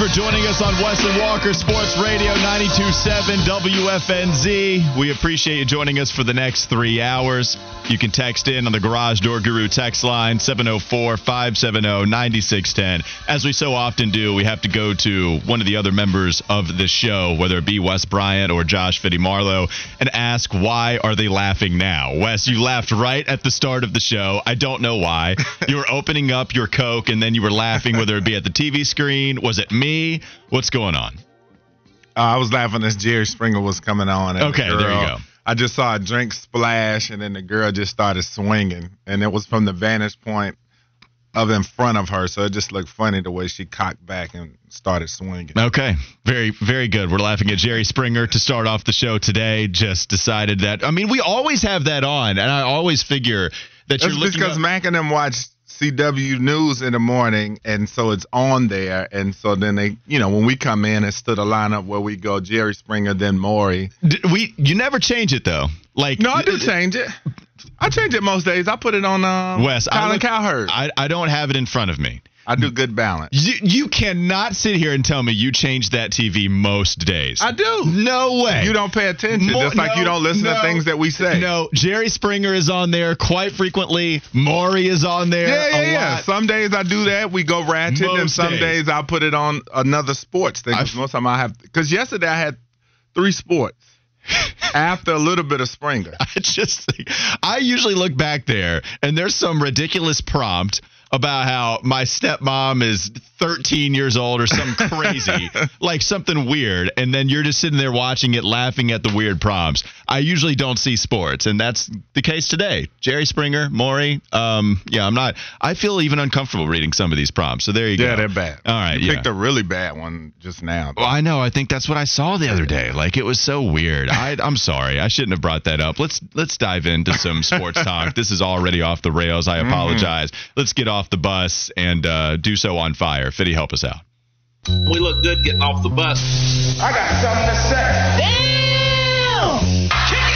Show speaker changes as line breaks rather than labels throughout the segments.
For joining us on Wes and Walker Sports Radio 927 WFNZ. We appreciate you joining us for the next three hours. You can text in on the Garage Door Guru text line 704 570 9610. As we so often do, we have to go to one of the other members of the show, whether it be Wes Bryant or Josh Fitty Marlowe, and ask why are they laughing now? Wes, you laughed right at the start of the show. I don't know why. You were opening up your Coke and then you were laughing, whether it be at the TV screen. Was it me? What's going on?
Uh, I was laughing as Jerry Springer was coming on. and the
Okay, there you go.
I just saw a drink splash, and then the girl just started swinging, and it was from the vantage point of in front of her, so it just looked funny the way she cocked back and started swinging.
Okay, very, very good. We're laughing at Jerry Springer to start off the show today. Just decided that. I mean, we always have that on, and I always figure that you're looking.
because
up-
Mac and them watch CW News in the morning, and so it's on there, and so then they, you know, when we come in, it's to the lineup where we go Jerry Springer, then Maury.
D- we you never change it though. Like
No, I do change it. I change it most days. I put it on um,
Wes, I
Colin
look-
Cowherd. I,
I, I don't have it in front of me.
Do good balance.
You you cannot sit here and tell me you change that TV most days.
I do.
No way.
You don't pay attention,
Mo-
just like you don't listen
no,
to things that we say.
No, Jerry Springer is on there quite frequently. Maury is on there.
Yeah, yeah, yeah. Some days I do that. We go ratchet, and some
days.
days. I'll put it on another sports thing.
I've-
most time I have because yesterday I had three sports after a little bit of Springer.
I just think I usually look back there and there's some ridiculous prompt about how my stepmom is 13 years old or something crazy, like something weird, and then you're just sitting there watching it, laughing at the weird prompts. I usually don't see sports, and that's the case today. Jerry Springer, Maury, um, yeah, I'm not. I feel even uncomfortable reading some of these prompts. So there you
Yeah,
go.
Yeah, they're bad.
All right,
you
yeah.
picked a really bad one just now.
Well, I know. I think that's what I saw the other day. Like it was so weird. I, I'm sorry. I shouldn't have brought that up. Let's let's dive into some sports talk. This is already off the rails. I apologize. Let's get off the bus and uh, do so on fire. Fitty, help us out.
We look good getting off the bus.
I got something to say. Damn!
Kick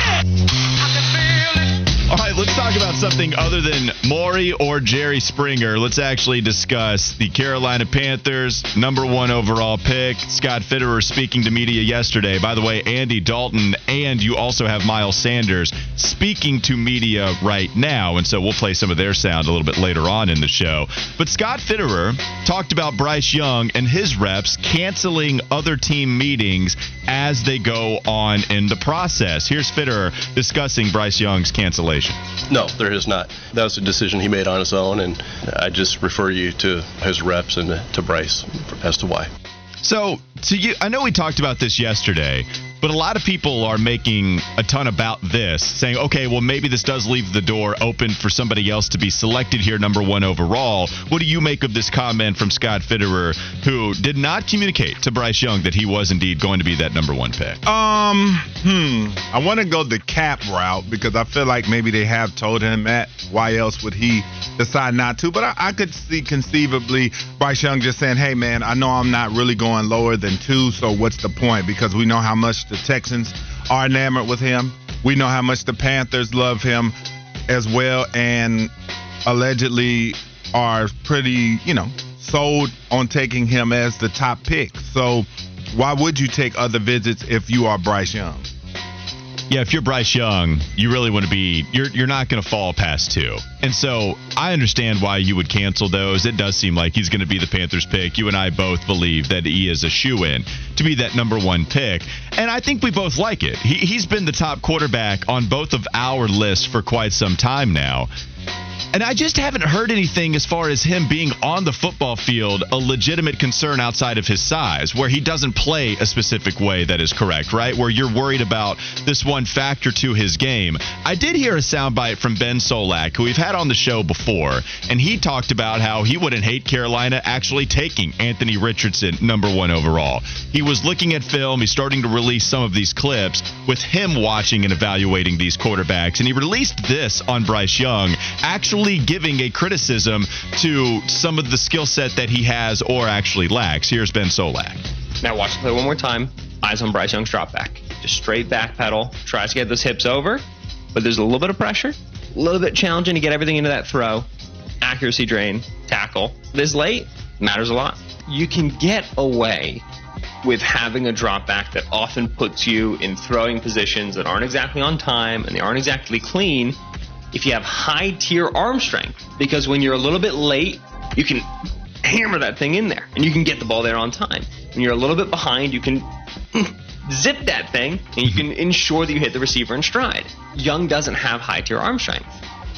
All right, let's talk about something other than Maury or Jerry Springer. Let's actually discuss the Carolina Panthers number one overall pick. Scott Fitterer speaking to media yesterday. By the way, Andy Dalton and you also have Miles Sanders speaking to media right now, and so we'll play some of their sound a little bit later on in the show. But Scott Fitterer talked about Bryce Young and his reps canceling other team meetings as they go on in the process. Here's Fitterer discussing Bryce Young's cancellation.
No, there is not. That was a decision he made on his own, and I just refer you to his reps and to Bryce as to why.
So, to you, I know we talked about this yesterday, but a lot of people are making a ton about this, saying, okay, well, maybe this does leave the door open for somebody else to be selected here, number one overall. What do you make of this comment from Scott Fitterer, who did not communicate to Bryce Young that he was indeed going to be that number one pick?
Um, hmm. I want to go the cap route because I feel like maybe they have told him that. Why else would he decide not to? But I, I could see conceivably Bryce Young just saying, "Hey, man, I know I'm not really going lower than two, so what's the point?" Because we know how much the Texans are enamored with him. We know how much the Panthers love him as well, and allegedly are pretty, you know, sold on taking him as the top pick. So why would you take other visits if you are Bryce Young?
Yeah, if you're Bryce Young, you really want to be you're you're not going to fall past 2. And so, I understand why you would cancel those. It does seem like he's going to be the Panthers pick. You and I both believe that he is a shoe in to be that number 1 pick. And I think we both like it. He, he's been the top quarterback on both of our lists for quite some time now. And I just haven't heard anything as far as him being on the football field a legitimate concern outside of his size, where he doesn't play a specific way that is correct, right? Where you're worried about this one factor to his game. I did hear a soundbite from Ben Solak, who we've had on the show before, and he talked about how he wouldn't hate Carolina actually taking Anthony Richardson number one overall. He was looking at film, he's starting to release some of these clips with him watching and evaluating these quarterbacks, and he released this on Bryce Young, actually giving a criticism to some of the skill set that he has or actually lacks. Here's Ben Solak.
Now watch the play one more time. Eyes on Bryce Young's drop back. Just straight back pedal. Tries to get those hips over, but there's a little bit of pressure. A little bit challenging to get everything into that throw. Accuracy drain, tackle. This late matters a lot. You can get away with having a drop back that often puts you in throwing positions that aren't exactly on time and they aren't exactly clean if you have high tier arm strength. Because when you're a little bit late, you can hammer that thing in there and you can get the ball there on time. When you're a little bit behind, you can zip that thing and you can ensure that you hit the receiver in stride. Young doesn't have high tier arm strength.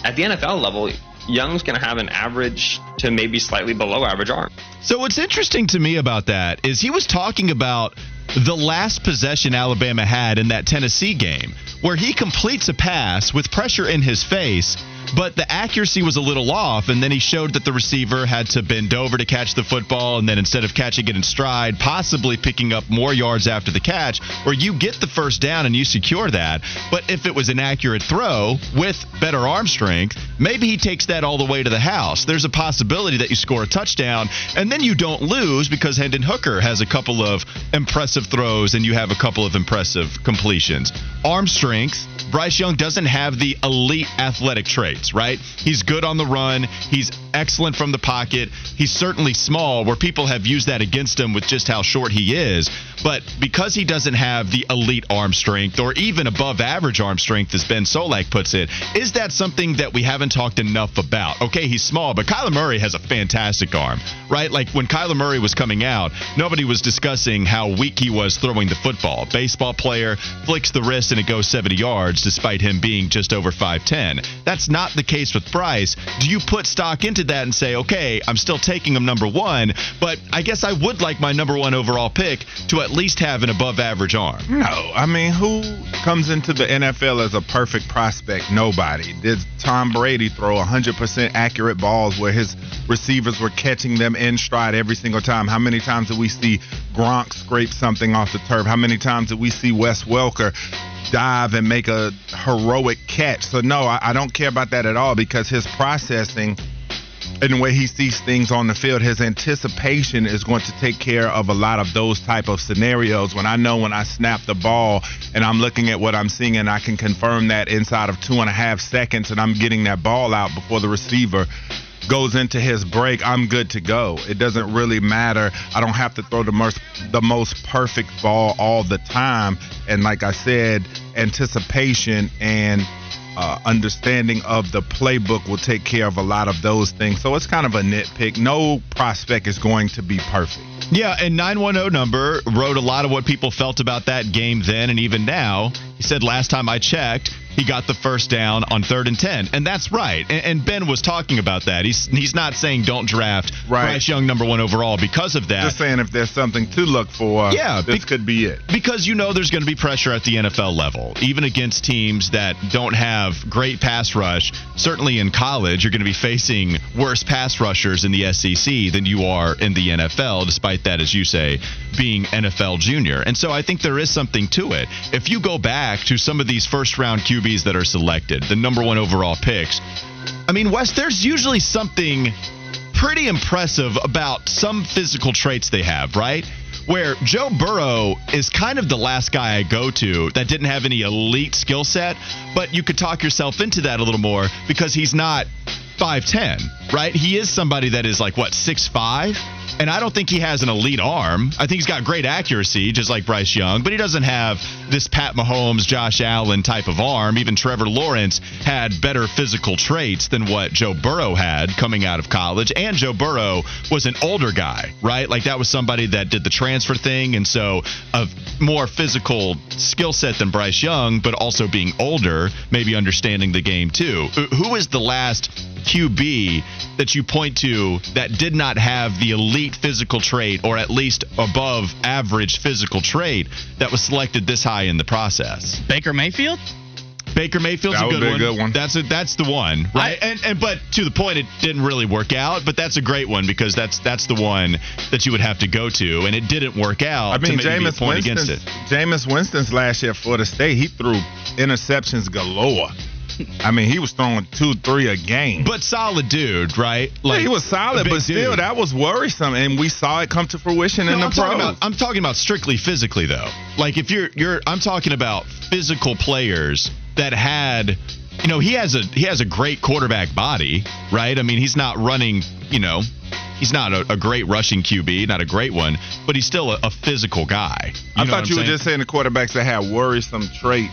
At the NFL level, Young's going to have an average to maybe slightly below average arm.
So what's interesting to me about that is he was talking about the last possession Alabama had in that Tennessee game, where he completes a pass with pressure in his face but the accuracy was a little off. And then he showed that the receiver had to bend over to catch the football, and then instead of catching it in stride, possibly picking up more yards after the catch, or you get the first down and you secure that. But if it was an accurate throw with better arm strength, maybe he takes that all the way to the house. There's a possibility that you score a touchdown, and then you don't lose because Hendon Hooker has a couple of impressive throws and you have a couple of impressive completions. Arm strength, Bryce Young doesn't have the elite athletic traits, right? He's good on the run. He's excellent from the pocket. He's certainly small, where people have used that against him with just how short he is. But because he doesn't have the elite arm strength or even above average arm strength, as Ben Solak puts it, is that something that we haven't talked enough about? Okay, he's small, but Kyler Murray has a fantastic arm, right? Like when Kyler Murray was coming out, nobody was discussing how weak he was throwing the football. Baseball player flicks the wrist and it goes 70 yards despite him being just over 5'10. That's not the case with Bryce. Do you put stock into that and say, okay, I'm still taking him number one, but I guess I would like my number one overall pick to at least have an above average arm.
No, I mean, who comes into the NFL as a perfect prospect? Nobody. Did Tom Brady throw 100% accurate balls where his receivers were catching them in stride every single time? How many times did we see Gronk scrape something off the turf? How many times did we see Wes Welker dive and make a heroic catch? So, no, I, I don't care about that at all because his processing and the way he sees things on the field, his anticipation is going to take care of a lot of those type of scenarios. When I know when I snap the ball and I'm looking at what I'm seeing and I can confirm that inside of two and a half seconds and I'm getting that ball out before the receiver goes into his break, I'm good to go. It doesn't really matter. I don't have to throw the most the most perfect ball all the time. And like I said, anticipation and uh, understanding of the playbook will take care of a lot of those things. So it's kind of a nitpick. No prospect is going to be perfect.
Yeah, and 910 number wrote a lot of what people felt about that game then and even now. He said, last time I checked, he got the first down on third and 10. And that's right. And, and Ben was talking about that. He's he's not saying don't draft
right.
Bryce Young number one overall because of that.
Just saying if there's something to look for,
yeah,
this be- could be it.
Because you know there's going to be pressure at the NFL level, even against teams that don't have great pass rush. Certainly in college, you're going to be facing worse pass rushers in the SEC than you are in the NFL, despite that, as you say, being NFL junior. And so I think there is something to it. If you go back to some of these first round QBs that are selected, the number one overall picks. I mean, Wes, there's usually something pretty impressive about some physical traits they have, right? Where Joe Burrow is kind of the last guy I go to that didn't have any elite skill set, but you could talk yourself into that a little more because he's not 5'10, right? He is somebody that is like, what, 6'5? And I don't think he has an elite arm. I think he's got great accuracy, just like Bryce Young, but he doesn't have this Pat Mahomes, Josh Allen type of arm. Even Trevor Lawrence had better physical traits than what Joe Burrow had coming out of college. And Joe Burrow was an older guy, right? Like that was somebody that did the transfer thing. And so a more physical skill set than Bryce Young, but also being older, maybe understanding the game too. Who is the last QB that you point to that did not have the elite physical trait or at least above average physical trait that was selected this high in the process?
Baker Mayfield?
Baker Mayfield's
That
a
would
good,
be a good one.
That's a, that's the one, right? and and but to the point, it didn't really work out. But that's a great one because that's that's the one that you would have to go to, and it didn't work out.
I mean,
to maybe
Jameis
point against
Winston's,
it.
Jameis Winston's last year at Florida State, he threw interceptions galore. I mean, he was throwing two, three a game.
But solid dude, right?
Yeah, he was solid, but still,
dude.
that was worrisome, and we saw it come to fruition
No,
in the
I'm talking about I'm talking about strictly physically though. Like if you're you're I'm talking about physical players that had you know, he has a he has a great quarterback body, right? I mean, he's not running, you know, he's not a, a great rushing QB, not a great one, but he's still a, a physical guy. You
I thought you
I'm
were
saying?
just saying the quarterbacks that had worrisome traits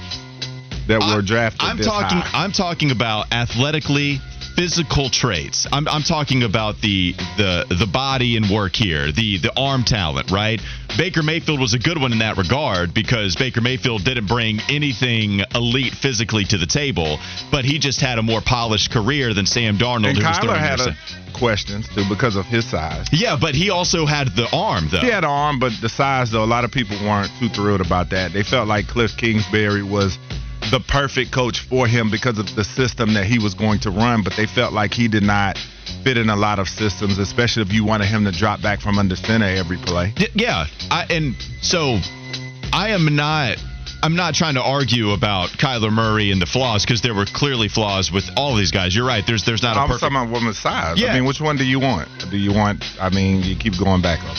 that were drafted.
I'm talking.
high.
I'm talking about athletically physical traits. I'm, I'm talking about the the the body and work here, the the arm talent, right? Baker Mayfield was a good one in that regard because Baker Mayfield didn't bring anything elite physically to the table, but he just had a more polished career than Sam Darnold.
and
who
Kyler had a, questions too because of his size.
yeah, but he also had the arm though.
He had an arm, but the size, though, a lot of people weren't too thrilled about that. They felt like Cliff Kingsbury was the perfect coach for him because of the system that he was going to run, but they felt like he did not fit in a lot of systems, especially if you wanted him to drop back from under center every play.
Yeah, I, and so I am not. I'm not trying to argue about Kyler Murray and the flaws because there were clearly flaws with all these guys. You're right. There's there's not a
I'm
perfect.
talking about women's size.
Yeah.
I mean, which one do you want? Do you want? I mean, you keep going back up.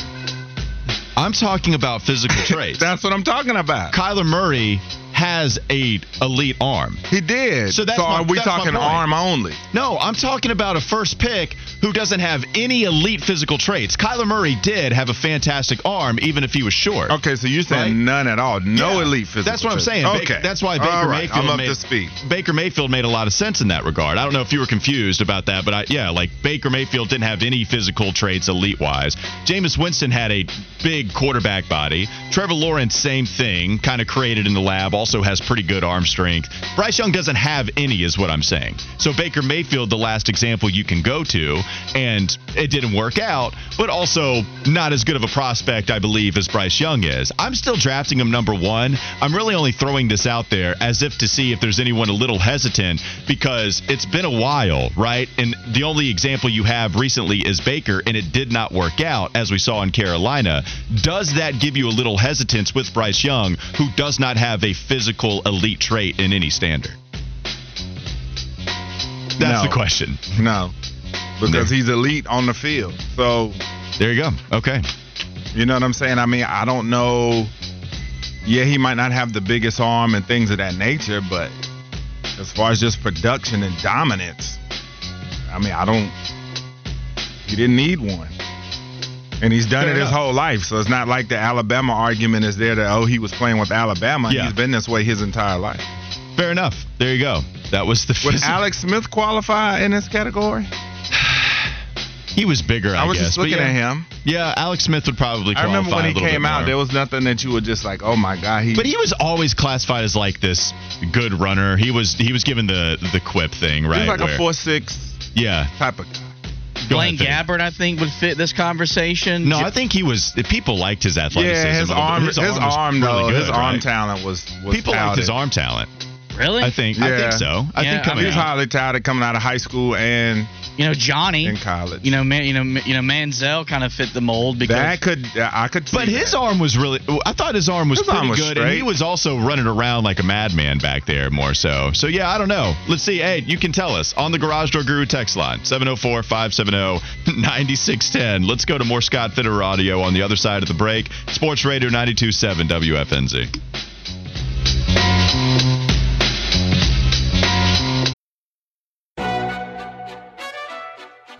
I'm talking about physical traits.
That's what I'm talking about.
Kyler Murray has a elite arm.
He did.
So that's my-
are we talking arm only?
No, I'm talking about a first pick who doesn't have any elite physical traits. Kyler Murray did have a fantastic arm, even if he was short.
Okay, so you're saying
Right?
none at all, no
Yeah.
elite physical.
That's what I'm
traits.
saying. Ba-
Okay,
that's why Baker
All right,
Mayfield
I'm up
made,
to speed.
Baker Mayfield made a lot of sense in that regard. I don't know if you were confused about that, but I, yeah, like Baker Mayfield didn't have any physical traits elite wise. Jameis Winston had a big quarterback body. Trevor Lawrence, same thing, kind of created in the lab, also has pretty good arm strength. Bryce Young doesn't have any, is what I'm saying. So Baker Mayfield, the last example you can go to, and it didn't work out, but also not as good of a prospect, I believe, as Bryce Young is. I'm still drafting him number one. I'm really only throwing this out there as if to see if there's anyone a little hesitant because it's been a while, right? And the only example you have recently is Baker, and it did not work out, as we saw in Carolina. Does that give you a little hesitance with Bryce Young, who does not have a elite trait in any standard? That's
No.
the question.
No, because he's elite on the field. So
There you go. Okay.
You know what I'm saying? I mean, I don't know. Yeah, he might not have the biggest arm and things of that nature, but as far as just production and dominance, I mean, I don't. He didn't need one. And he's done
Fair
it his
enough.
whole life. So it's not like the Alabama argument is there that, oh, he was playing with Alabama.
Yeah.
He's been this way his entire life.
Fair enough. There you go. That was the
Would
physical-
Alex Smith qualify in this category?
He was bigger, I,
I was
guess.
just looking
yeah.
at him.
Yeah, Alex Smith would probably
I remember when he came out, there was nothing that you were just like, oh my God, he.
But he was always classified as like this good runner. He was he was given the the quip thing, right?
He's like
where-
a four six
Yeah.
type of
Blaine
ahead, Fitty.
Gabbert, I think, would fit this conversation.
No, I think he was. People liked his athleticism.
Yeah, his
a little
arm, his,
was
arm,
really
though,
good,
his arm
right?
talent was was
People liked his arm talent.
Really.
I think. I
Yeah.
think so. I
Yeah,
think
I
coming
He was
out.
highly touted coming out of high school and
you know, Johnny.
in college.
You know, man, you know, you know, Manziel kind of fit the mold because
that could I could. See
But his
that.
arm was really. I thought his arm was
His
pretty
arm was
good, and he was also running around like a madman back there, more so. So yeah, I don't know. Let's see. Hey, you can tell us on the Garage Door Guru text line 704-570-9610. Let's go to more Scott Fitter audio on the other side of the break. Sports Radio 92.7 WFNZ.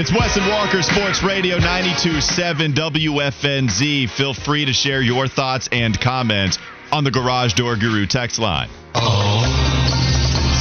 It's Wes and Walker Sports Radio 927 WFNZ. Feel free to share your thoughts and comments on the Garage Door Guru text line. Oh.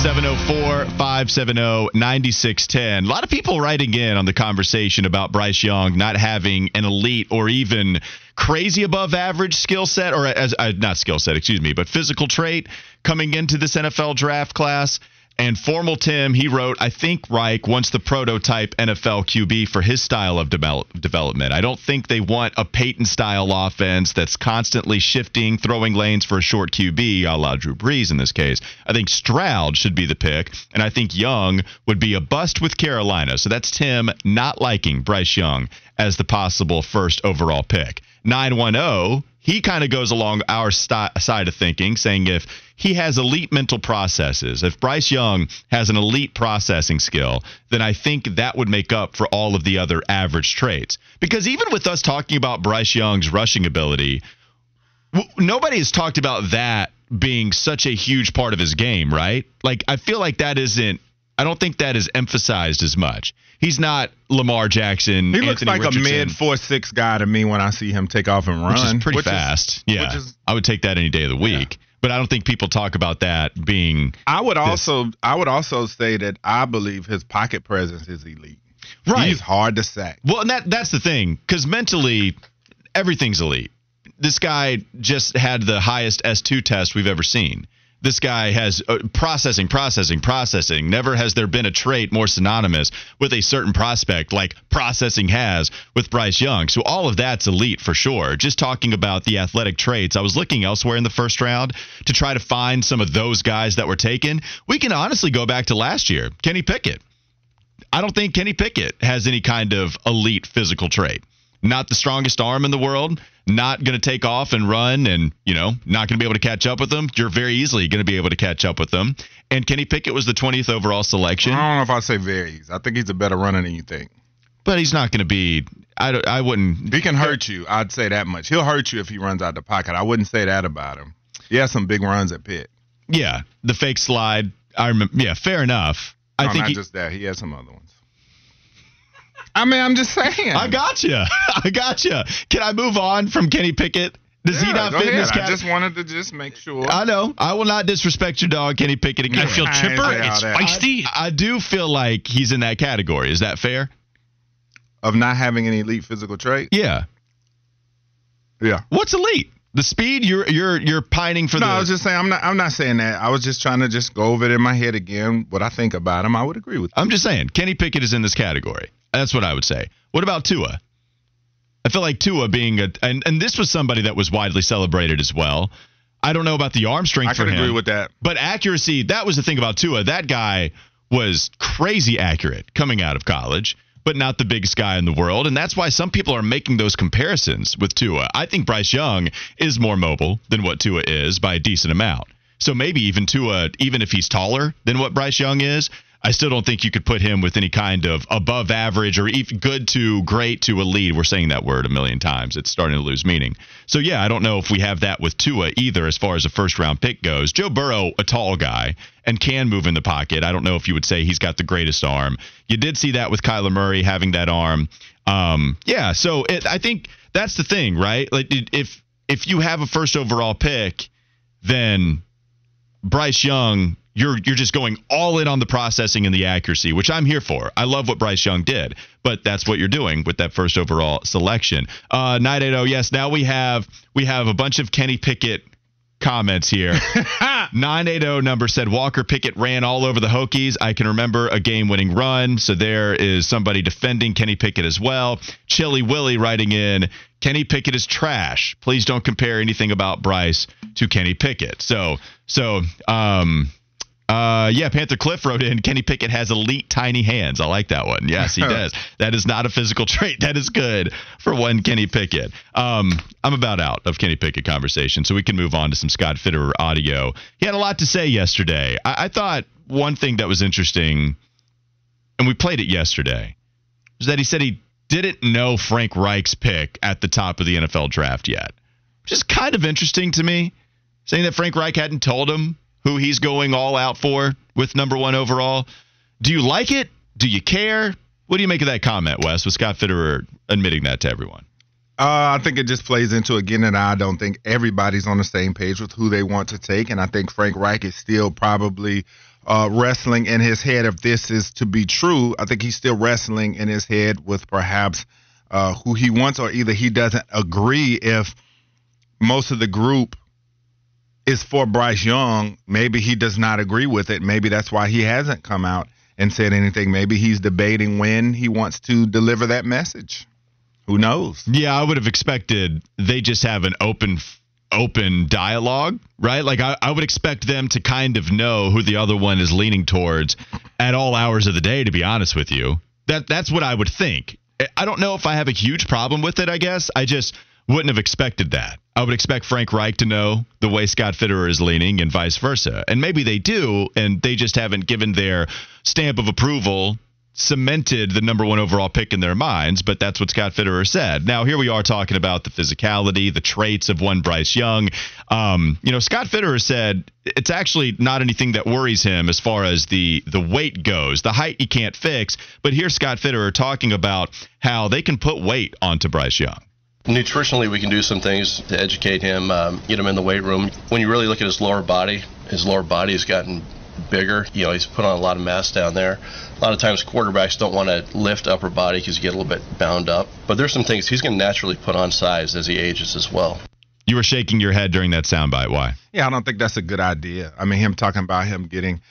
704 570 9610. A lot of people writing in on the conversation about Bryce Young not having an elite or even crazy above average skill set, or as uh, not skill set, excuse me, but physical trait coming into this NFL draft class. And Formal Tim, he wrote, I think Reich wants the prototype NFL QB for his style of develop, development. I don't think they want a Peyton style offense that's constantly shifting, throwing lanes for a short QB, a la Drew Brees in this case. I think Stroud should be the pick, and I think Young would be a bust with Carolina. So that's Tim not liking Bryce Young as the possible first overall pick. 910, he kind of goes along our st- side of thinking, saying if he has elite mental processes, if Bryce Young has an elite processing skill, then I think that would make up for all of the other average traits. Because even with us talking about Bryce Young's rushing ability, w- nobody has talked about that being such a huge part of his game, right? Like, I feel like that isn't, I don't think that is emphasized as much. He's not Lamar Jackson.
He looks
Anthony
like
Richardson.
a mid four six guy to me when I see him take off and run,
which is pretty
which is-
fast. yeah,
which is-
I would take that any day of the week. But I don't think people talk about that being
I would also I would also say that I believe his pocket presence is elite.
right.
He's hard to sack.
Well, and that that's the thing because mentally, everything's elite. This guy just had the highest S2 test we've ever seen. This guy has uh, processing, processing, processing. Never has there been a trait more synonymous with a certain prospect like processing has with Bryce Young. So all of that's elite for sure. Just talking about the athletic traits, I was looking elsewhere in the first round to try to find some of those guys that were taken. We can honestly go back to last year. Kenny Pickett. I don't think Kenny Pickett has any kind of elite physical trait. Not the strongest arm in the world, not going to take off and run and, you know, not going to be able to catch up with them. You're very easily going to be able to catch up with them. And Kenny Pickett was the 20th overall selection,
I don't know if I say varies. I think he's a better runner than you think.
but he's not going to be I don't- I wouldn't
He can hurt you. I'd say that much. He'll hurt you if he runs out the pocket. I wouldn't say that about him. He has some big runs at Pitt.
Yeah, the fake slide. I remember yeah, fair enough. I think
not
he,
just that. He has some other ones. I mean, I'm just saying.
I got you. I got you. Can I move on from Kenny Pickett? Does he not
go
fit in
ahead.
this
I just wanted to just make sure.
I know. I will not disrespect your dog, Kenny Pickett again.
I feel
I
chipper.
say all
It's feisty.
I, I do feel like he's in that category. Is that fair?
of not having any elite physical trait.
Yeah.
Yeah.
What's elite? The speed you're you're you're pining for
No,
the
I was just saying. I'm not. I'm not saying that. I was just trying to just go over it in my head again. What I think about him, I would agree with.
I'm just saying Kenny Pickett is in this category. That's what I would say. What about Tua? I feel like Tua being a and, and this was somebody that was widely celebrated as well. I don't know about the arm strength
I can agree with that.
But accuracy, that was the thing about Tua. That guy was crazy accurate coming out of college, but not the biggest guy in the world. And that's why some people are making those comparisons with Tua. I think Bryce Young is more mobile than what Tua is by a decent amount. So maybe even Tua, even if he's taller than what Bryce Young is, I still don't think you could put him with any kind of above average or even good to great to elite. We're saying that word a million times. It's starting to lose meaning. So yeah, I don't know if we have that with Tua either as far as a first round pick goes. Joe Burrow, a tall guy and can move in the pocket. I don't know if you would say he's got the greatest arm. You did see that with Kyler Murray having that arm. Um, yeah, so it, I think that's the thing, right? Like if if you have a first overall pick, then Bryce Young, you're you're just going all in on the processing and the accuracy, which I'm here for. I love what Bryce Young did, but that's what you're doing with that first overall selection. Uh, 980, yes. Now we have we have a bunch of Kenny Pickett comments here. 980 number said Walker Pickett ran all over the Hokies. I can remember a game winning run. So there is somebody defending Kenny Pickett as well. Chili Willie writing in Kenny Pickett is trash. Please don't compare anything about Bryce to Kenny Pickett. So, so, um, uh, yeah, Panther Cliff wrote in Kenny Pickett has elite tiny hands. I like that one. Yes, he does. That is not a physical trait. That is good for one Kenny Pickett. Um, I'm about out of Kenny Pickett conversation, so we can move on to some Scott Fitterer audio. He had a lot to say yesterday. I, I thought one thing that was interesting, and we played it yesterday, was that he said he didn't know Frank Reich's pick at the top of the NFL draft yet, which is kind of interesting to me. Saying that Frank Reich hadn't told him who he's going all out for with number one overall. Do you like it? Do you care? What do you make of that comment, Wes, with Scott Fitterer admitting that to everyone?
Uh, I think it just plays into again that I don't think everybody's on the same page with who they want to take, and I think Frank Reich is still probably uh, wrestling in his head if this is to be true. I think he's still wrestling in his head with perhaps uh, who he wants, or either he doesn't agree if most of the group is for Bryce Young. Maybe he does not agree with it. Maybe that's why he hasn't come out and said anything. Maybe he's debating when he wants to deliver that message. Who knows?
Yeah, I would have expected they just have an open open dialogue, right? Like I, I would expect them to kind of know who the other one is leaning towards at all hours of the day, to be honest with you. That that's what I would think. I don't know if I have a huge problem with it, I guess. I just wouldn't have expected that. I would expect Frank Reich to know the way Scott Fitterer is leaning and vice versa. And maybe they do, and they just haven't given their stamp of approval, cemented the number one overall pick in their minds, but that's what Scott Fitterer said. Now, here we are talking about the physicality, the traits of one Bryce Young. Um, you know, Scott Fitterer said it's actually not anything that worries him as far as the, the weight goes. The height he can't fix, but here's Scott Fitterer talking about how they can put weight onto Bryce Young.
Nutritionally, we can do some things to educate him, um, get him in the weight room. When you really look at his lower body, his lower body has gotten bigger. You know, he's put on a lot of mass down there. A lot of times, quarterbacks don't want to lift upper body because you get a little bit bound up. But there's some things he's going to naturally put on size as he ages as well.
You were shaking your head during that soundbite. Why?
Yeah, I don't think that's a good idea. I mean, him talking about him getting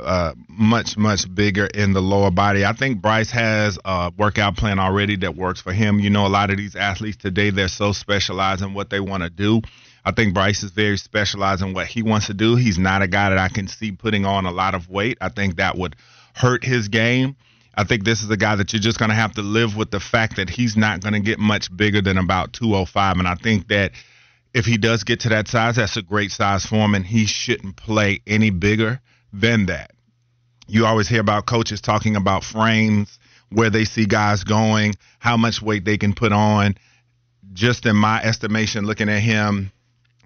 uh, much much bigger in the lower body. I think Bryce has a workout plan already that works for him. You know, a lot of these athletes today they're so specialized in what they want to do. I think Bryce is very specialized in what he wants to do. He's not a guy that I can see putting on a lot of weight. I think that would hurt his game. I think this is a guy that you're just going to have to live with the fact that he's not going to get much bigger than about 205. And I think that if he does get to that size, that's a great size for him, and he shouldn't play any bigger than that. You always hear about coaches talking about frames, where they see guys going, how much weight they can put on. Just in my estimation, looking at him,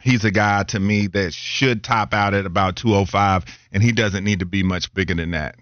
he's a guy to me that should top out at about 205, and he doesn't need to be much bigger than that.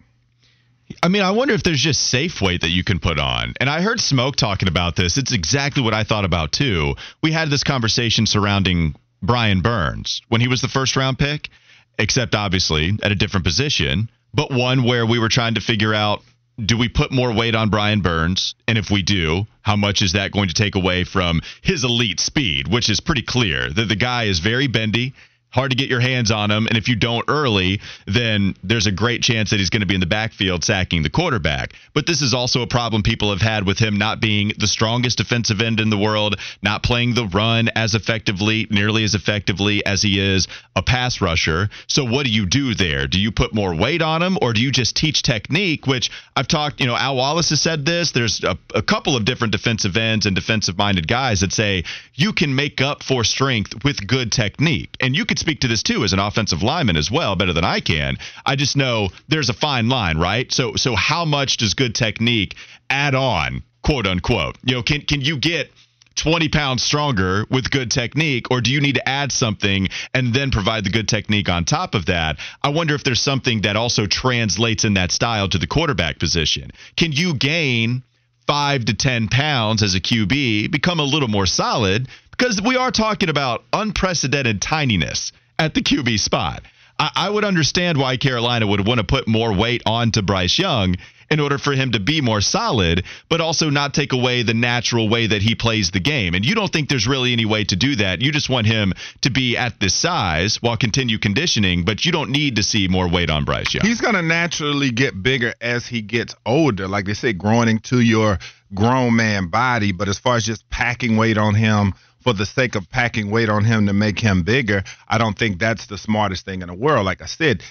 I mean, I wonder if there's just safe weight that you can put on. And I heard Smoke talking about this. It's exactly what I thought about too. We had this conversation surrounding Brian Burns when he was the first round pick, except obviously at a different position, but one where we were trying to figure out do we put more weight on Brian Burns? And if we do, how much is that going to take away from his elite speed, which is pretty clear that the guy is very bendy hard to get your hands on him. And if you don't early, then there's a great chance that he's going to be in the backfield sacking the quarterback. But this is also a problem people have had with him not being the strongest defensive end in the world, not playing the run as effectively, nearly as effectively as he is a pass rusher. So what do you do there? Do you put more weight on him or do you just teach technique, which I've talked, you know, Al Wallace has said this. There's a, a couple of different defensive ends and defensive minded guys that say you can make up for strength with good technique. And you could speak to this too as an offensive lineman as well, better than I can. I just know there's a fine line, right? So so how much does good technique add on, quote unquote? You know, can can you get 20 pounds stronger with good technique, or do you need to add something and then provide the good technique on top of that? I wonder if there's something that also translates in that style to the quarterback position. Can you gain five to 10 pounds as a QB, become a little more solid? Because we are talking about unprecedented tininess at the QB spot. I, I would understand why Carolina would want to put more weight onto Bryce Young in order for him to be more solid, but also not take away the natural way that he plays the game. And you don't think there's really any way to do that. You just want him to be at this size while continue conditioning, but you don't need to see more weight on Bryce Young.
He's going to naturally get bigger as he gets older. Like they say, growing into your grown man body. But as far as just packing weight on him, for the sake of packing weight on him to make him bigger, I don't think that's the smartest thing in the world. Like I said,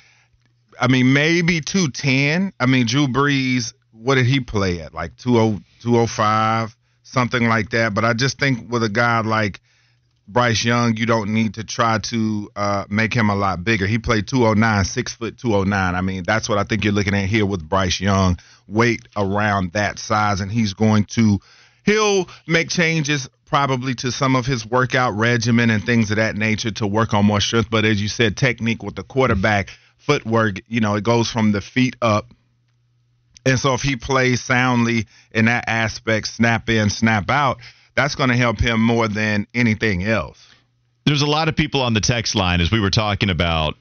I mean, maybe 210. I mean, Drew Brees, what did he play at? Like 20, 205, something like that. But I just think with a guy like Bryce Young, you don't need to try to uh, make him a lot bigger. He played 209, six foot 209. I mean, that's what I think you're looking at here with Bryce Young. Weight around that size, and he's going to, he'll make changes probably to some of his workout regimen and things of that nature to work on more strength. But as you said, technique with the quarterback footwork, you know, it goes from the feet up. And so if he plays soundly in that aspect, snap in, snap out, that's going to help him more than anything else.
There's a lot of people on the text line as we were talking about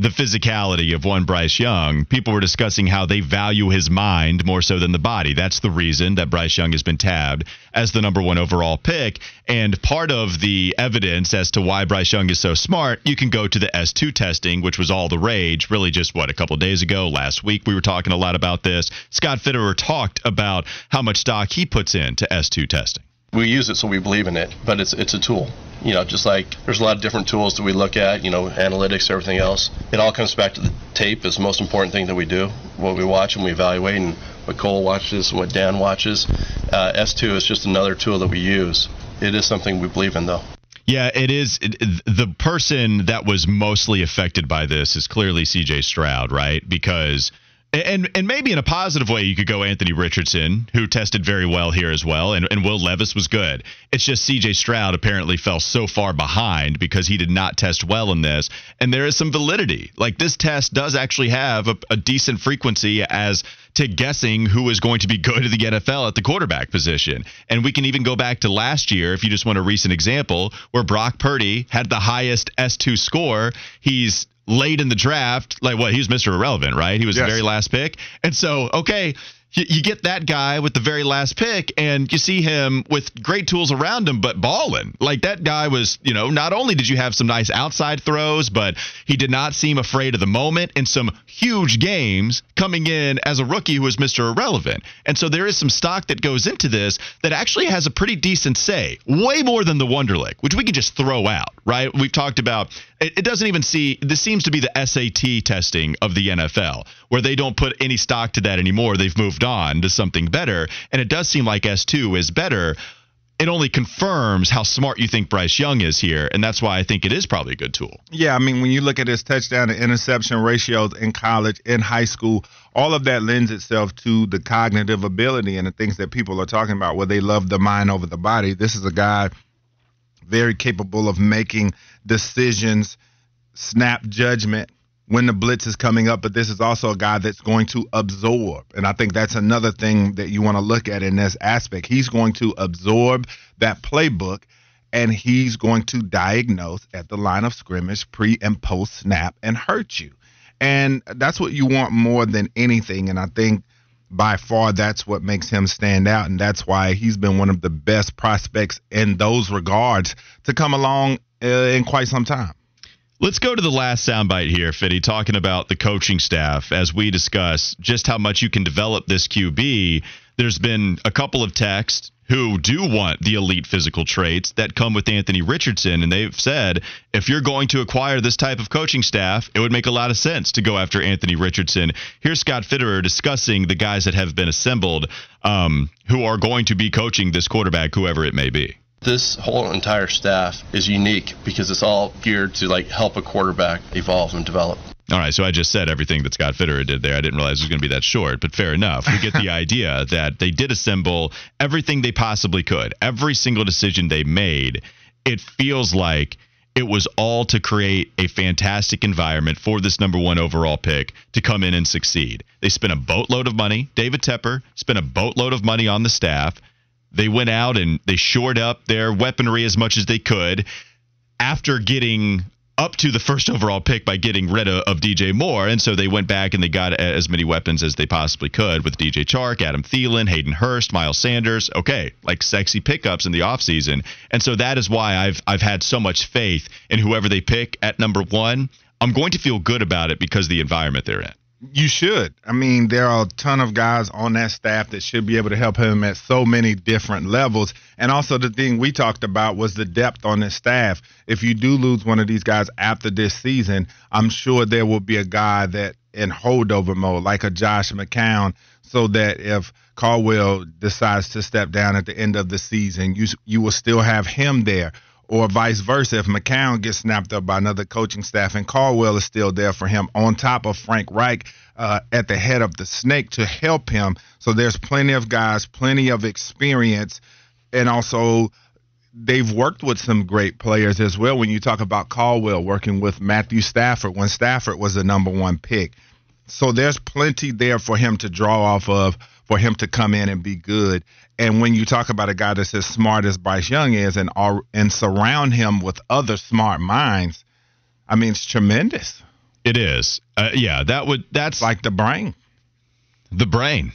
the physicality of one Bryce Young, people were discussing how they value his mind more so than the body. That's the reason that Bryce Young has been tabbed as the number one overall pick. And part of the evidence as to why Bryce Young is so smart, you can go to the S2 testing, which was all the rage, really just what, a couple days ago, last week, we were talking a lot about this. Scott Fitterer talked about how much stock he puts into S2 testing
we use it so we believe in it, but it's it's a tool. You know, just like there's a lot of different tools that we look at, you know, analytics, everything else. It all comes back to the tape is the most important thing that we do. What we watch and we evaluate and what Cole watches what Dan watches. Uh, S2 is just another tool that we use. It is something we believe in, though.
Yeah, it is. The person that was mostly affected by this is clearly CJ Stroud, right? Because – and and maybe in a positive way, you could go Anthony Richardson, who tested very well here as well, and, and Will Levis was good. It's just C.J. Stroud apparently fell so far behind because he did not test well in this, and there is some validity. Like this test does actually have a, a decent frequency as to guessing who is going to be good at the NFL at the quarterback position. And we can even go back to last year, if you just want a recent example, where Brock Purdy had the highest S2 score. He's late in the draft, like what? He was Mr. Irrelevant, right? He was yes. the very last pick. And so, okay, you get that guy with the very last pick, and you see him with great tools around him, but balling. Like that guy was, you know, not only did you have some nice outside throws, but he did not seem afraid of the moment in some huge games coming in as a rookie who was Mr. Irrelevant. And so there is some stock that goes into this that actually has a pretty decent say, way more than the Wonderlic, which we can just throw out, right? We've talked about it, it doesn't even see, this seems to be the SAT testing of the NFL, where they don't put any stock to that anymore. They've moved on to something better. And it does seem like S2 is better. It only confirms how smart you think Bryce Young is here. And that's why I think it is probably a good tool.
Yeah. I mean, when you look at his touchdown to interception ratios in college, in high school, all of that lends itself to the cognitive ability and the things that people are talking about where they love the mind over the body. This is a guy very capable of making decisions, snap judgment, when the blitz is coming up, but this is also a guy that's going to absorb. And I think that's another thing that you want to look at in this aspect. He's going to absorb that playbook and he's going to diagnose at the line of scrimmage, pre and post snap, and hurt you. And that's what you want more than anything. And I think by far that's what makes him stand out. And that's why he's been one of the best prospects in those regards to come along uh, in quite some time.
Let's go to the last soundbite here, Fitty, talking about the coaching staff as we discuss just how much you can develop this QB. There's been a couple of texts who do want the elite physical traits that come with Anthony Richardson. And they've said if you're going to acquire this type of coaching staff, it would make a lot of sense to go after Anthony Richardson. Here's Scott Fitterer discussing the guys that have been assembled um, who are going to be coaching this quarterback, whoever it may be.
This whole entire staff is unique because it's all geared to like help a quarterback evolve and develop.
All right, so I just said everything that Scott Fitterer did there. I didn't realize it was going to be that short, but fair enough. We get the idea that they did assemble everything they possibly could. Every single decision they made, it feels like it was all to create a fantastic environment for this number one overall pick to come in and succeed. They spent a boatload of money. David Tepper spent a boatload of money on the staff. They went out and they shored up their weaponry as much as they could after getting up to the first overall pick by getting rid of, of DJ Moore. And so they went back and they got as many weapons as they possibly could with DJ Chark, Adam Thielen, Hayden Hurst, Miles Sanders. Okay, like sexy pickups in the offseason. And so that is why I've I've had so much faith in whoever they pick at number one. I'm going to feel good about it because the environment they're in.
You should. I mean, there are a ton of guys on that staff that should be able to help him at so many different levels. And also, the thing we talked about was the depth on this staff. If you do lose one of these guys after this season, I'm sure there will be a guy that in holdover mode, like a Josh McCown, so that if Caldwell decides to step down at the end of the season, you you will still have him there or vice versa. If McCown gets snapped up by another coaching staff and Caldwell is still there for him on top of Frank Reich uh, at the head of the snake to help him. So there's plenty of guys, plenty of experience, and also they've worked with some great players as well. When you talk about Caldwell working with Matthew Stafford when Stafford was the number one pick. So there's plenty there for him to draw off of for him to come in and be good. And when you talk about a guy that's as smart as Bryce Young is and all, and surround him with other smart minds, I mean, it's tremendous.
It is. Uh, yeah, that would that's
like the brain.
The brain.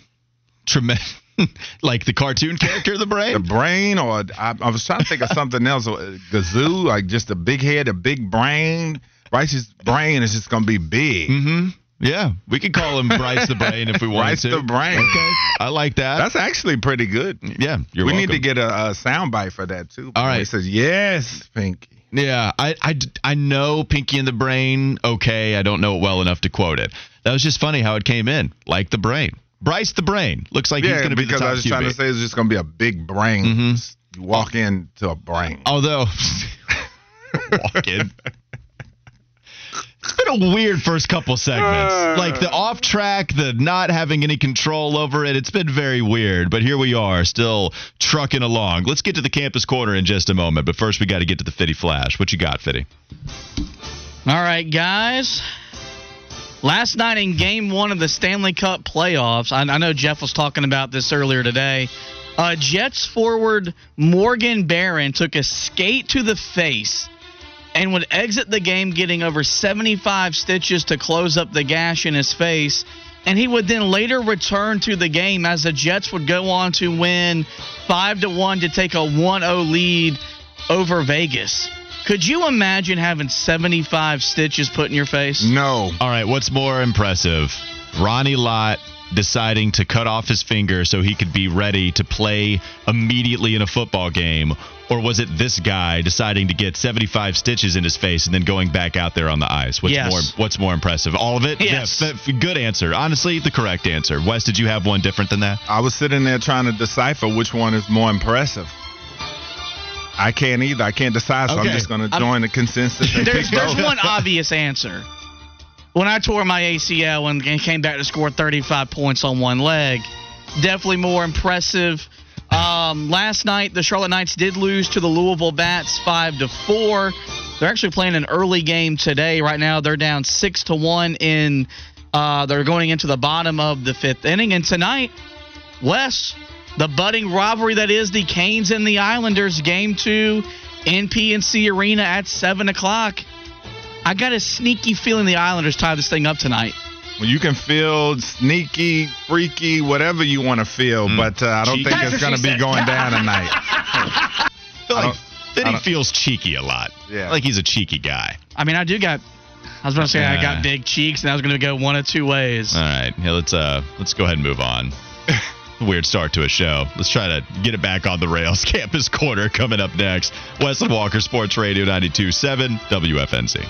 Tremendous. like the cartoon character, the brain.
the brain, or I, I, was trying to think of something else. Gazoo, like just a big head, a big brain. Bryce's brain is just gonna be big.
Mm-hmm. Yeah, we could call him Bryce the Brain if we wanted
Bryce
to.
Bryce the Brain.
Okay, I like that.
That's actually pretty good.
Yeah, you're
we
welcome.
need to get a, a soundbite for that too.
All right.
He says yes, Pinky.
Yeah, I, I, I know Pinky and the Brain. Okay, I don't know it well enough to quote it. That was just funny how it came in, like the brain. Bryce the Brain looks like
yeah,
he's going to be the top because
I was
QB.
trying to say it's just gonna be a big brain.
Mm-hmm.
You walk into a brain.
Although, walk in. It's been a weird first couple segments. Like the off track, the not having any control over it. It's been very weird. But here we are, still trucking along. Let's get to the campus corner in just a moment. But first, we got to get to the Fitty Flash. What you got, Fitty?
All right, guys. Last night in game one of the Stanley Cup playoffs, I, I know Jeff was talking about this earlier today. Uh, Jets forward Morgan Barron took a skate to the face and would exit the game getting over 75 stitches to close up the gash in his face. And he would then later return to the game as the Jets would go on to win 5 to 1 to take a 1-0 lead over Vegas. Could you imagine having 75 stitches put in your face?
No.
All right, what's more impressive? Ronnie Lott deciding to cut off his finger so he could be ready to play immediately in a football game? Or was it this guy deciding to get 75 stitches in his face and then going back out there on the ice? What's
Yes.
more what's more impressive? All of it?
Yes.
Yeah, f- good answer. Honestly, the correct answer. Wes, did you have one different than that?
I was sitting there trying to decipher which one is more impressive. I can't either. I can't decide, so
Okay.
I'm just going to
I'm-
join the consensus and
There's,
pick
there's
both.
one obvious answer. When I tore my ACL and and came back to score 35 points on one leg, definitely more impressive. Um, last night, the Charlotte Knights did lose to the Louisville Bats five to four. They're actually playing an early game today. Right now, they're down six to one in. Uh, they're going into the bottom of the fifth inning, and tonight, Wes, the budding rivalry that is the Canes and the Islanders, game two in PNC Arena at seven o'clock. I got a sneaky feeling the Islanders tie this thing up tonight.
Well, you can feel sneaky, freaky, whatever you want to feel, but uh, I don't
Cheeky.
think
That's
it's going to be
said.
going down tonight.
I feel like
don't- I don't-
feels cheeky a lot.
Yeah.
Like he's a cheeky guy.
I mean, I do got. I was going to say I got big cheeks, and I was going to go one of two ways.
All right, yeah, let's uh let's go ahead and move on. Weird start to a show. Let's try to get it back on the rails. Campus Corner coming up next. Wes and Walker Sports Radio 92.7 WFNZ.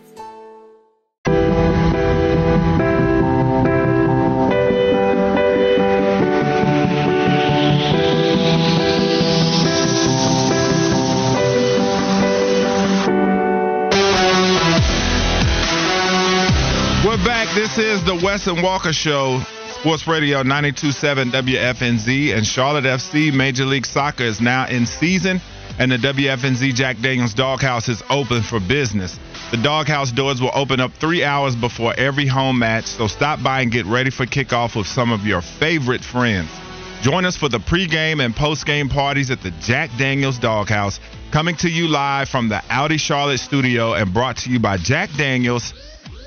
Is the Wes and Walker Show, Sports Radio 92.7 WFNZ, and Charlotte FC Major League Soccer is now in season, and the WFNZ Jack Daniels Doghouse is open for business. The doghouse doors will open up three hours before every home match, so stop by and get ready for kickoff with some of your favorite friends. Join us for the pregame and postgame parties at the Jack Daniels Doghouse, coming to you live from the Audi Charlotte studio and brought to you by Jack Daniels,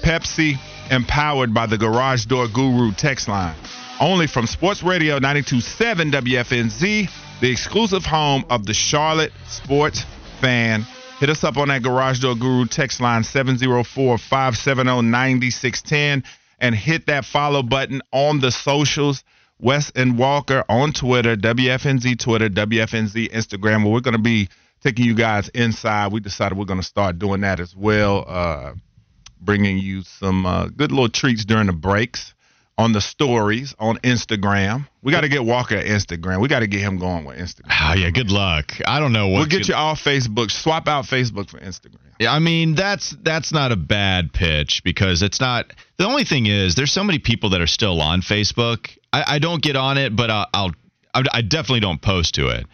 Pepsi, and powered by the Garage Door Guru text line. Only from Sports Radio 927 WFNZ, the exclusive home of the Charlotte sports fan. Hit us up on that Garage Door Guru text line 704 570 9610 and hit that follow button on the socials. Wes and Walker on Twitter, WFNZ Twitter, WFNZ Instagram, we're going to be taking you guys inside. We decided we're going to start doing that as well. Uh, bringing you some uh, good little treats during the breaks on the stories on Instagram. We got to get Walker Instagram. We got to get him going with Instagram.
Oh yeah, good luck. I don't know what.
We'll get you off Facebook. Swap out Facebook for Instagram.
Yeah, I mean that's that's not a bad pitch because it's not. The only thing is, there's so many people that are still on Facebook. I, I don't get on it, but I'll, I'll I I definitely don't post to it.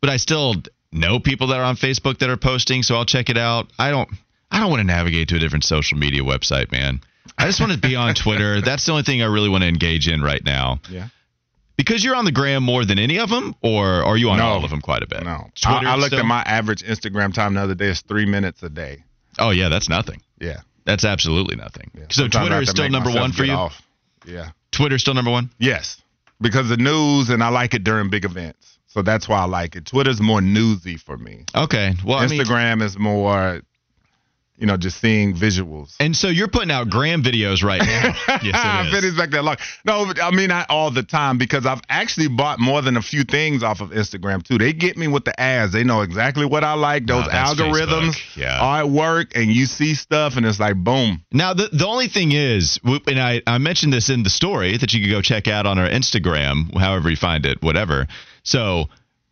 But I still know people that are on Facebook that are posting, so I'll check it out. I don't I don't want to navigate to a different social media website, man. I just want to be on Twitter. That's the only thing I really want to engage in right now.
Yeah.
Because you're on the gram more than any of them, or are you on
No.
all of them quite a bit?
No.
Twitter
I, I looked
still?
at my average Instagram time the other day. It's three minutes a day.
Oh yeah, that's nothing.
Yeah.
That's absolutely nothing.
yeah.
So
Sometimes
Twitter is still number one for you.
off. Yeah.
Twitter's still number one.
Yes. Because the news, and I like it during big events. So that's why I like it. Twitter's more newsy for me.
Okay. Well, I mean,
Instagram is more, you know, just seeing visuals.
and so you're putting out gram videos right now. yes, it is.
Fitty's back there long. No, I mean not all the time because I've actually bought more than a few things off of Instagram too. They get me with the ads. They know exactly what I like. Those algorithms
Facebook. Yeah.
are at work, and you see stuff, and it's like boom.
Now the the only thing is, and I I mentioned this in the story that you could go check out on our Instagram, however you find it, whatever. So.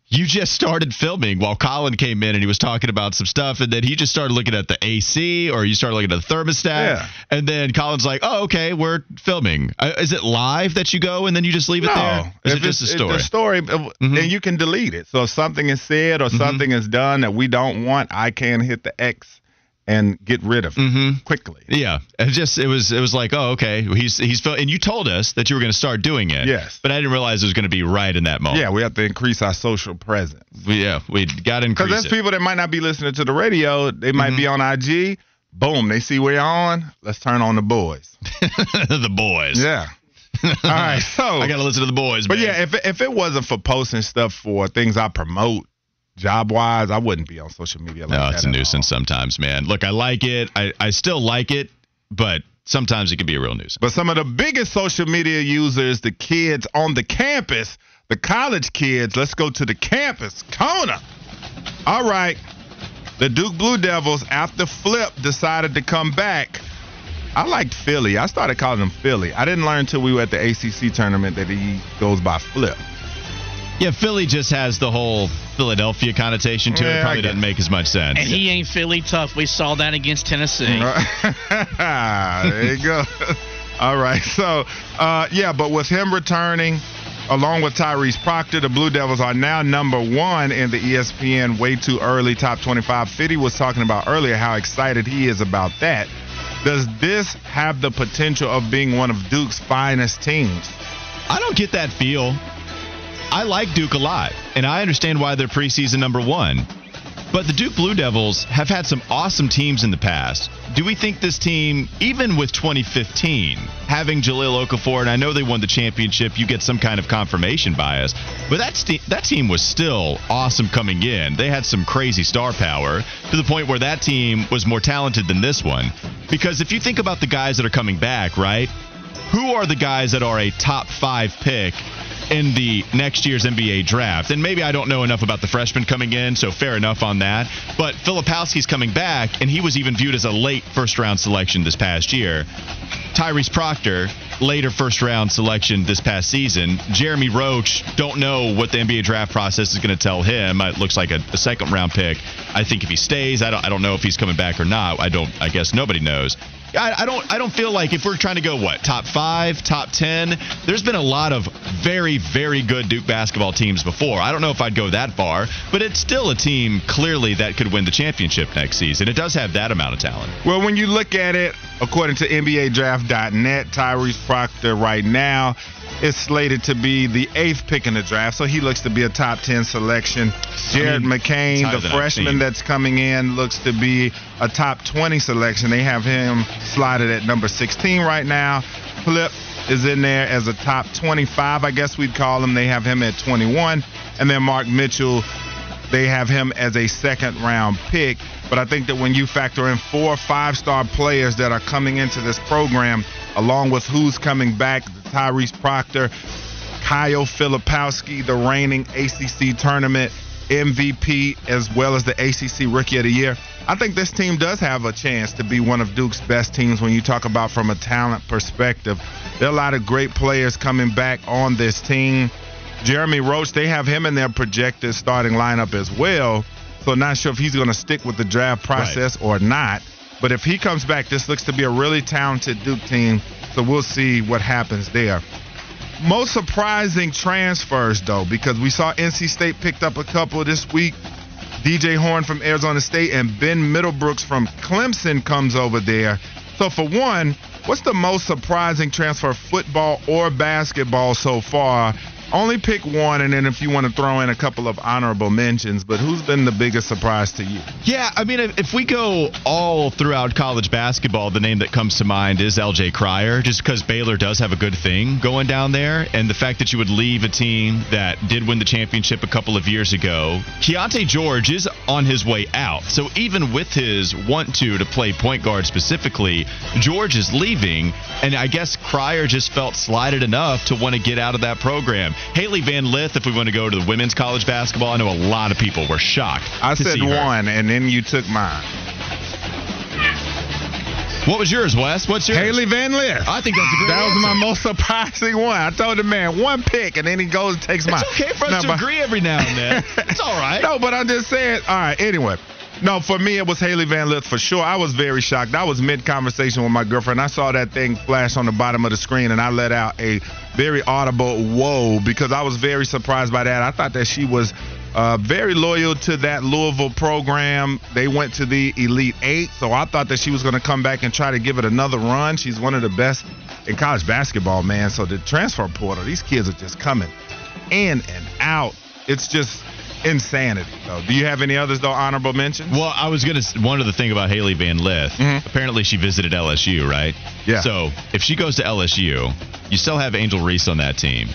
You just started filming while Colin came in and he was talking about some stuff, and then he just started looking at the AC or you started looking at the thermostat,
Yeah.
and then Colin's like, "Oh, okay, we're filming. Uh, is it live that you go and then you just leave it
No,
there? Is
if
it just a story? Mm-hmm.
It's a story, uh, and you can delete it. So if something is said or something is done that we don't want, I can hit the X and get rid of
Mhm.
quickly.
Yeah, it just it was it was like, oh, okay, he's he's and you told us that you were going to start doing it.
Yes.
but I didn't realize it was going to be right in that moment.
Yeah, we have to increase our social presence.
yeah, we got to
Because
increase
there's
it.
people that might not be listening to the radio. They might
Mm-hmm.
be on IG. Boom, they see we're on. Let's turn on the boys.
the boys.
Yeah. All right. So
I got to listen to the boys.
But
man.
yeah, if if it wasn't for posting stuff for things I promote, job wise, I wouldn't be on social media like
no,
that.
it's a
at all.
nuisance sometimes, man. Look, I like it. I I still like it, but sometimes it can be a real nuisance.
But some of the biggest social media users, the kids on the campus, the college kids, let's go to the campus. Kona. All right. The Duke Blue Devils, after Flip decided to come back. I liked Philly. I started calling him Philly. I didn't learn until we were at the ACC tournament that he goes by Flip.
Yeah, Philly just has the whole Philadelphia connotation to
Yeah,
it. Probably doesn't make as much sense.
And he ain't Philly tough. We saw that against Tennessee.
there you go. All right. So, uh, yeah, but with him returning, along with Tyrese Proctor, the Blue Devils are now number one in the ESPN Way Too Early Top 25. Fitty was talking about earlier how excited he is about that. Does this have the potential of being one of Duke's finest teams?
I don't get that feel. I like Duke a lot, and I understand why they're preseason number one. But the Duke Blue Devils have had some awesome teams in the past. Do we think this team, even with 2015, having Jahlil Okafor, and I know they won the championship, you get some kind of confirmation bias, but that, st- that team was still awesome coming in. They had some crazy star power to the point where that team was more talented than this one. Because if you think about the guys that are coming back, right? Who are the guys that are a top five pick in the next year's NBA draft. And maybe I don't know enough about the freshmen coming in, so fair enough on that. But Filipowski's coming back, and he was even viewed as a late first round selection this past year. Tyrese Proctor, later first round selection this past season. Jeremy Roach, don't know what the NBA draft process is going to tell him. It looks like a, a, second round pick. I think if he stays, I don't, I don't know if he's coming back or not. I don't. I guess nobody knows. I, I, don't I don't feel like if we're trying to go what top five, top ten. There's been a lot of very very good Duke basketball teams before. I don't know if I'd go that far, but it's still a team clearly that could win the championship next season. It does have that amount of talent.
Well, when you look at it, according to NBADraft.net, Tyrese Proctor right now is slated to be the eighth pick in the draft, so he looks to be a top 10 selection. Jared I mean, McCain, the freshman that's coming in, looks to be a top 20 selection. They have him slotted at number 16 right now. Flip is in there as a top 25, I guess we'd call him. They have him at 21. And then Mark Mitchell, they have him as a second round pick. But I think that when you factor in four five star players that are coming into this program, along with who's coming back, Tyrese Proctor, Kyle Filipowski, the reigning ACC tournament MVP, as well as the ACC Rookie of the Year. I think this team does have a chance to be one of Duke's best teams when you talk about from a talent perspective. There are a lot of great players coming back on this team. Jeremy Roach, they have him in their projected starting lineup as well. So not sure if he's going to stick with the draft process right. or not. But if he comes back, this looks to be a really talented Duke team. So we'll see what happens there. Most surprising transfers, though, because we saw NC State picked up a couple this week. DJ Horn from Arizona State and Ben Middlebrooks from Clemson comes over there. So for one, what's the most surprising transfer, football or basketball so far? Only pick one, and then if you want to throw in a couple of honorable mentions, but who's been the biggest surprise to you?
Yeah, I mean, if we go all throughout college basketball, the name that comes to mind is LJ Cryer, just because Baylor does have a good thing going down there. And the fact that you would leave a team that did win the championship a couple of years ago. Keyonte George is on his way out. So even with his want to to play point guard specifically, George is leaving. And I guess Crier just felt slighted enough to want to get out of that program. Hailey Van Lith, if we want to go to the women's college basketball, I know a lot of people were shocked.
I said one, and then you took mine.
What was yours, Wes? What's yours?
Hailey Van Lith.
I think that's a great
That
answer.
was my most surprising one. I told the man one pick, and then he goes and takes mine.
It's okay for us no, to but, agree every now and then. it's all right.
No, but I'm just saying. All right. Anyway, no, for me, it was Hailey Van Lith for sure. I was very shocked. I was mid conversation with my girlfriend. I saw that thing flash on the bottom of the screen, and I let out a very audible whoa because I was very surprised by that. I thought that she was uh, very loyal to that Louisville program. They went to the Elite Eight, so I thought that she was going to come back and try to give it another run. She's one of the best in college basketball, man. So the transfer portal, these kids are just coming in and out. It's just insanity. Though. Do you have any others though? Honorable mentions?
Well, I was gonna one of the thing about Hailey Van Lith. Mm-hmm. Apparently, she visited LSU, right?
Yeah.
So if she goes to LSU, you still have Angel Reese on that team.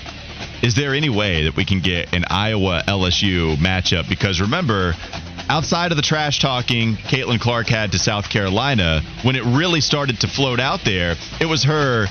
Is there any way that we can get an Iowa LSU matchup? Because remember, outside of the trash talking Caitlin Clark had to South Carolina, when it really started to float out there, it was her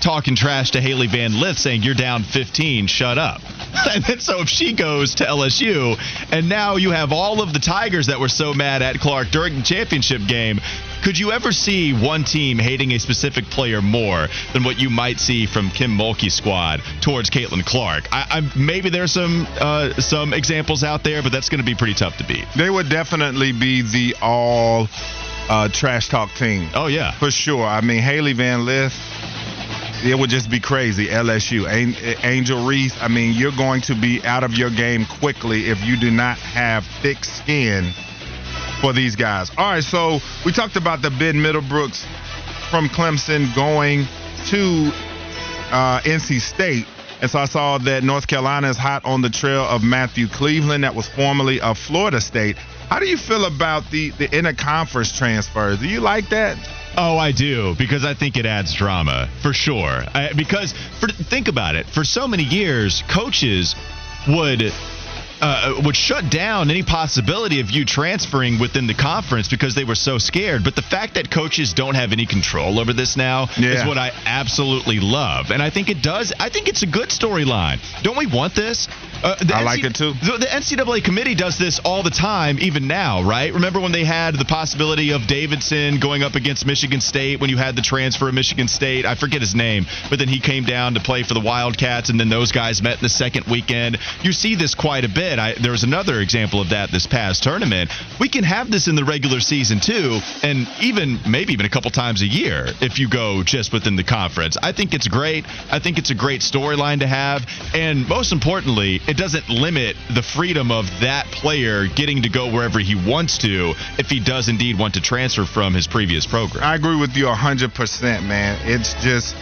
talking trash to Hailey Van Lith saying, You're down 15, shut up. and then so if she goes to LSU, and now you have all of the Tigers that were so mad at Clark during the championship game, could you ever see one team hating a specific player more than what you might see from Kim Mulkey's squad towards Caitlin Clark? I, I, maybe there's some uh, some examples out there, but that's going to be pretty tough to beat.
They would definitely be the all uh, trash talk team.
Oh yeah,
for sure. I mean Hailey Van Lith it would just be crazy. LSU, Angel Reese. I mean, you're going to be out of your game quickly if you do not have thick skin for these guys. All right, so we talked about the Ben Middlebrooks from Clemson going to uh, NC State. And so I saw that North Carolina is hot on the trail of Matthew Cleveland, that was formerly of Florida State. How do you feel about the the interconference transfers? Do you like that?
Oh, I do because I think it adds drama for sure. I, because for, think about it, for so many years, coaches would uh, would shut down any possibility of you transferring within the conference because they were so scared. But the fact that coaches don't have any control over this now
Yeah.
is what I absolutely love, and I think it does. I think it's a good storyline. Don't we want this? Uh,
I like it too.
The, the NCAA committee does this all the time, even now, right? Remember when they had the possibility of Davidson going up against Michigan State when you had the transfer of Michigan State? I forget his name, but then he came down to play for the Wildcats, and then those guys met in the second weekend. You see this quite a bit. I, there was another example of that this past tournament. We can have this in the regular season too, and even maybe even a couple times a year if you go just within the conference. I think it's great. I think it's a great storyline to have, and most importantly, it doesn't limit the freedom of that player getting to go wherever he wants to if he does indeed want to transfer from his previous program.
I agree with you 100%, man. It's just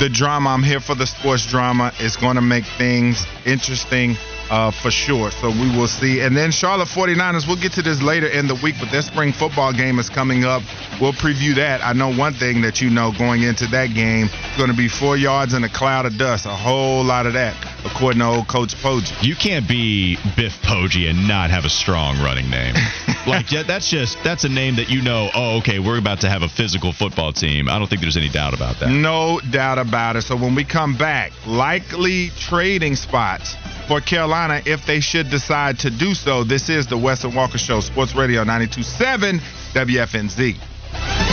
the drama. I'm here for the sports drama. It's going to make things interesting uh, for sure. So we will see. And then Charlotte 49ers, we'll get to this later in the week, but their spring football game is coming up. We'll preview that. I know one thing that you know going into that game is going to be four yards and a cloud of dust. A whole lot of that, according to old Coach Poggi.
You can't be Biff Poggi and not have a strong running name. like yeah, that's just that's a name that you know. Oh, okay, we're about to have a physical football team. I don't think there's any doubt about that.
No doubt about it. So when we come back, likely trading spots for Carolina if they should decide to do so. This is the Wes and Walker Show, Sports Radio 927 WFNZ.